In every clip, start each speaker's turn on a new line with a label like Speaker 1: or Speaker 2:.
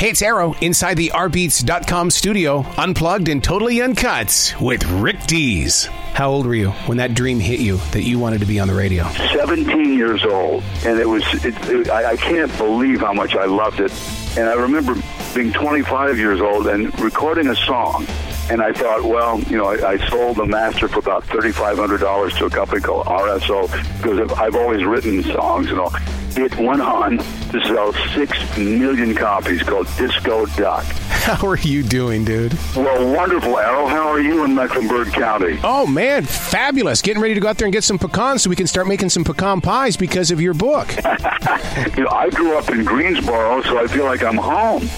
Speaker 1: Hey, it's Errol inside the rbeats.com studio, unplugged and totally uncut with Rick Dees. How old were you when that dream hit you that you wanted to be on the radio?
Speaker 2: 17 years old, and it was, it, it, I, I can't believe how much I loved it. And I remember being 25 years old and recording a song. And I thought, well, you know, I, I sold the master for about $3,500 to a company called RSO because I've always written songs and all. It went on to sell six million copies called Disco Duck.
Speaker 1: How are you doing, dude?
Speaker 2: Well, wonderful, Errol. How are you in Mecklenburg County?
Speaker 1: Oh, man, fabulous. Getting ready to go out there and get some pecans so we can start making some pecan pies because of your book.
Speaker 2: you know, I grew up in Greensboro, so I feel like I'm home.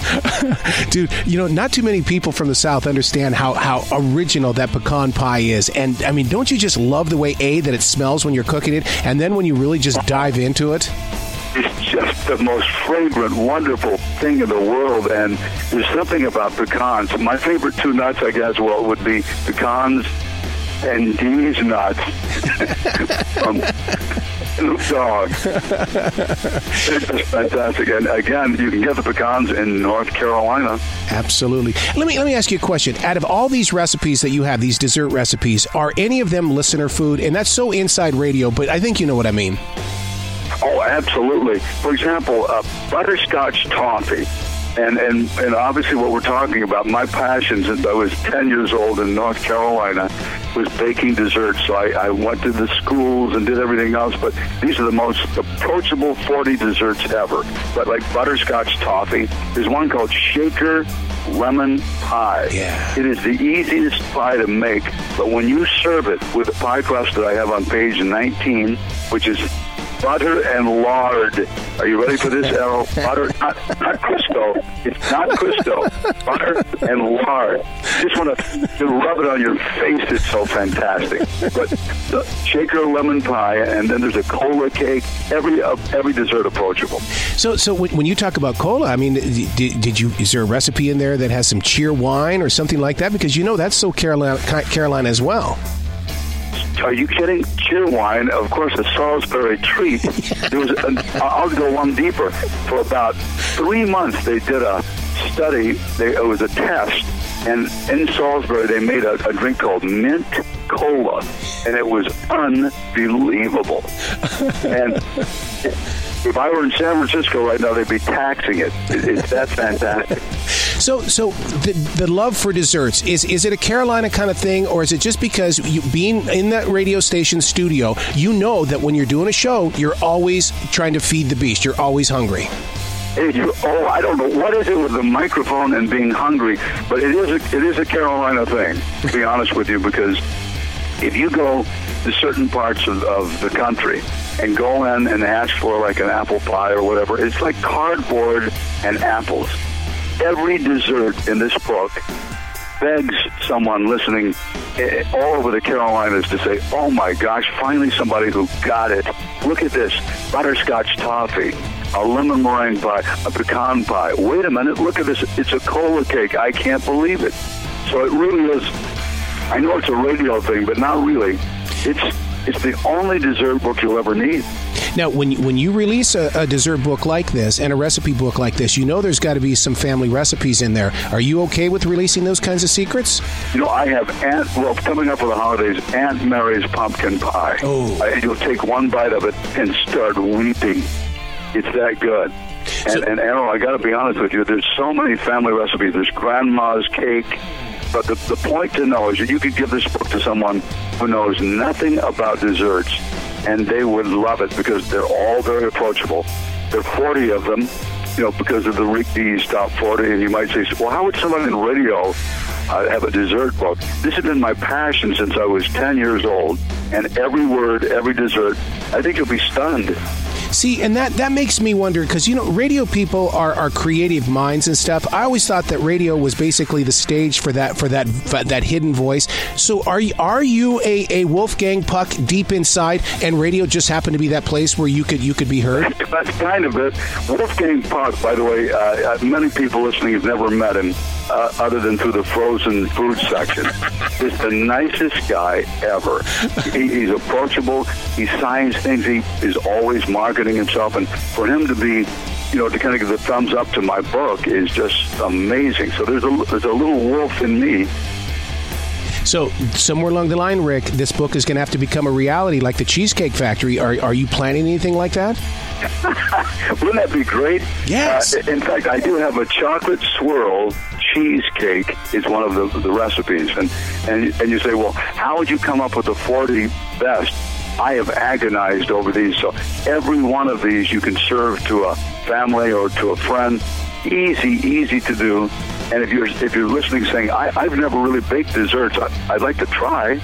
Speaker 1: dude, you know, not too many people from the South understand how, how original that pecan pie is. And, I mean, don't you just love the way, A, that it smells when you're cooking it, and then when you really just dive into it?
Speaker 2: The most fragrant, wonderful thing in the world. And there's something about pecans. My favorite two nuts, I guess, well, would be pecans and these nuts. um, Snoop Dogg. it's just fantastic. And again, you can get the pecans in North Carolina.
Speaker 1: Absolutely. Let me let me ask you a question. Out of all these recipes that you have, these dessert recipes, are any of them listener food? And that's so inside radio, but I think you know what I mean.
Speaker 2: Oh, absolutely. For example, uh, butterscotch toffee. And, and and obviously what we're talking about, my passion since I was 10 years old in North Carolina was baking desserts. So I, I went to the schools and did everything else, but these are the most approachable 40 desserts ever. But like butterscotch toffee, there's one called Shaker lemon pie.
Speaker 1: Yeah.
Speaker 2: It is the easiest pie to make, but when you serve it with the pie crust that I have on page 19, which is butter and lard. Are you ready for this, Errol? Butter, not, not Crisco. It's not Crisco. Butter and lard. Just want to rub it on your face. It's so fantastic. But the shaker lemon pie, and then there's a cola cake. Every uh, every dessert approachable.
Speaker 1: So, so when you talk about cola, I mean, did, did you? Is there a recipe in there that has some Cheerwine or something like that? Because you know that's so Carolina, Carolina as well.
Speaker 2: Are you kidding? Cheerwine, of course, a Salisbury treat. There was. An, I'll go one deeper. For about three months, they did a study. They, it was a test, and in Salisbury, they made a, a drink called mint cola, and it was unbelievable. and if I were in San Francisco right now, they'd be taxing it it's that fantastic.
Speaker 1: So, so the, the love for desserts is is it a Carolina kind of thing, or is it just because you being in that radio station studio, you know that when you're doing a show, you're always trying to feed the beast. You're always hungry.
Speaker 2: You, oh, I don't know what is it with the microphone and being hungry, but it is a, it is a Carolina thing. To be honest with you, because if you go to certain parts of, of the country and go in and ask for like an apple pie or whatever, it's like cardboard and apples every dessert in this book begs someone listening eh, all over the Carolinas to say, oh my gosh, finally somebody who got it. Look at this butterscotch toffee, a lemon meringue pie, a pecan pie. Wait a minute, look at this. It's a cola cake. I can't believe it. So it really is. I know it's a radio thing, but not really. It's it's the only dessert book you'll ever need.
Speaker 1: Now, when you, when you release a, a, dessert book like this and a recipe book like this, you know there's got to be some family recipes in there. Are you okay with releasing those kinds of secrets?
Speaker 2: You know, I have Aunt, well, coming up for the holidays, Aunt Mary's pumpkin pie.
Speaker 1: Oh.
Speaker 2: I, you'll take one bite of it and start weeping. It's that good. And, so, and Errol, I got to be honest with you, there's so many family recipes. There's grandma's cake. But the, the point to know is that you could give this book to someone who knows nothing about desserts and they would love it because they're all very approachable. There are 40 of them, you know, because of the Dees top 40, and you might say, well, how would someone in radio uh, have a dessert book? This has been my passion since I was 10 years old, and every word, every dessert, I think you'll be stunned
Speaker 1: See, and that that makes me wonder because you know, radio people are, are creative minds and stuff. I always thought that radio was basically the stage for that for that for that hidden voice. So are you are you a, a Wolfgang Puck deep inside, and radio just happened to be that place where you could you could be heard?
Speaker 2: That's kind of it. Wolfgang Puck, by the way, uh, uh many people listening have never met him uh, other than through the frozen food section. is the nicest guy ever. He, he's approachable. He signs things. He is always marketing himself, and for him to be you know, to kind of give the thumbs up to my book is just amazing. So there's a there's a little wolf in me.
Speaker 1: So somewhere along the line, Rick, this book is going to have to become a reality, like the Cheesecake Factory. Are are you planning anything like that?
Speaker 2: Wouldn't that be great?
Speaker 1: Yes.
Speaker 2: Uh, in fact, I do have a chocolate swirl cheesecake is one of the, the recipes, and, and and you say, well, how would you come up with the 40 best? I have agonized over these, so every one of these you can serve to a family or to a friend. Easy, easy to do. And if you're if you're listening, saying I, I've never really baked desserts, I, I'd like to try.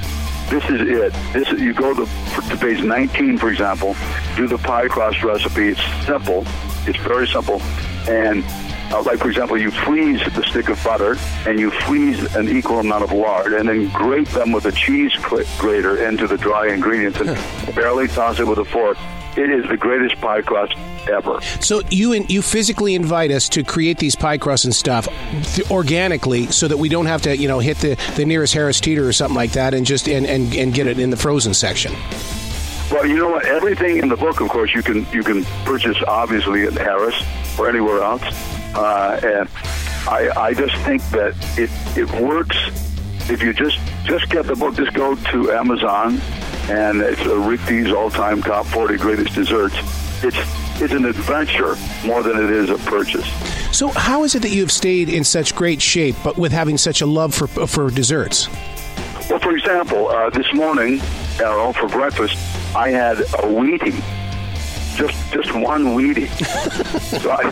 Speaker 2: This is it. This is, you go to, to page 19, for example, do the pie crust recipe. It's simple. It's very simple, and uh, like for example, you freeze the stick of butter and you freeze an equal amount of lard, and then grate them with a cheese grater into the dry ingredients, and barely toss it with a fork. It is the greatest pie crust ever.
Speaker 1: So you you physically invite us to create these pie crusts and stuff th- organically, so that we don't have to you know hit the, the nearest Harris Teeter or something like that, and just and, and, and get it in the frozen section.
Speaker 2: Well, you know what? Everything in the book, of course, you can you can purchase obviously at Harris or anywhere else. Uh, and I, I just think that it, it works if you just just get the book. Just go to Amazon, and it's a Rick Dees all-time top 40 greatest desserts. It's it's an adventure more than it is a purchase.
Speaker 1: So, how is it that you have stayed in such great shape, but with having such a love for for desserts?
Speaker 2: Well, for example, uh, this morning, Errol, for breakfast, I had a Wheatie just just one Wheatie. so I,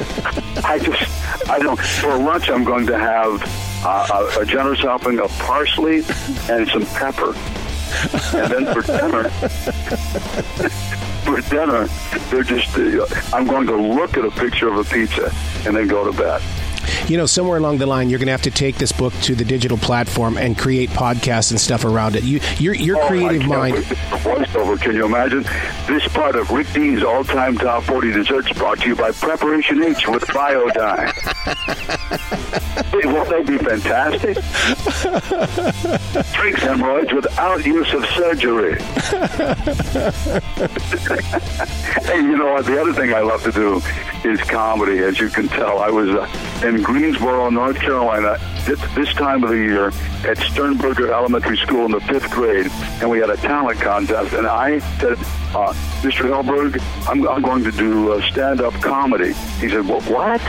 Speaker 2: I just I don't. For lunch, I'm going to have uh, a, a generous helping of parsley and some pepper, and then for dinner. for dinner, they're just. Uh, I'm going to look at a picture of a pizza and then go to bed
Speaker 1: you know, somewhere along the line, you're going to have to take this book to the digital platform and create podcasts and stuff around it. You, your your
Speaker 2: oh,
Speaker 1: creative mind.
Speaker 2: Voiceover. Can you imagine? This part of Rick Dees' all-time top 40 desserts brought to you by Preparation H with Biodyne. Won't that be fantastic? Fix hemorrhoids without use of surgery. hey, you know what? The other thing I love to do is comedy. As you can tell, I was uh, in Greensboro, North Carolina, this, this time of the year at Sternberger Elementary School in the fifth grade, and we had a talent contest. And I said, uh, Mr. Helberg, I'm, I'm going to do uh, stand-up comedy. He said, well, what?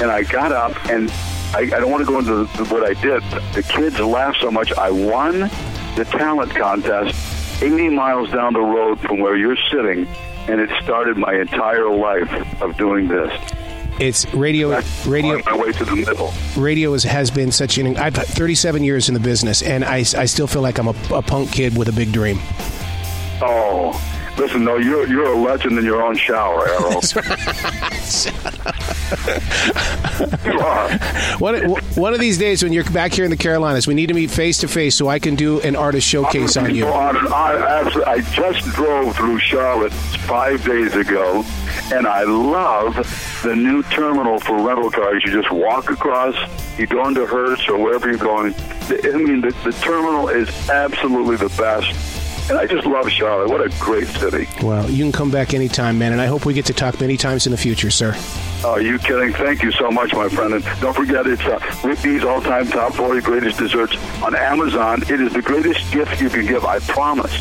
Speaker 2: and I got up, and I, I don't want to go into the, what I did. The kids laughed so much, I won the talent contest 80 miles down the road from where you're sitting, and it started my entire life of doing this.
Speaker 1: It's radio. Radio.
Speaker 2: My way to the middle.
Speaker 1: Radio is, has been such an. I've 37 years in the business, and I, I still feel like I'm a, a punk kid with a big dream.
Speaker 2: Oh, listen, no, you're you're a legend in your own shower, Errol. you are.
Speaker 1: One, one of these days, when you're back here in the Carolinas, we need to meet face to face so I can do an artist showcase on you.
Speaker 2: I, I just drove through Charlotte five days ago, and I love the new terminal for rental cars. You just walk across, you go into Hertz or wherever you're going. I mean, the, the terminal is absolutely the best. And I just love Charlotte. What a great city.
Speaker 1: Well, you can come back anytime, man. And I hope we get to talk many times in the future, sir.
Speaker 2: Oh, you kidding? Thank you so much, my friend. And don't forget, it's uh, Dees' all-time top 40 greatest desserts on Amazon. It is the greatest gift you can give, I promise.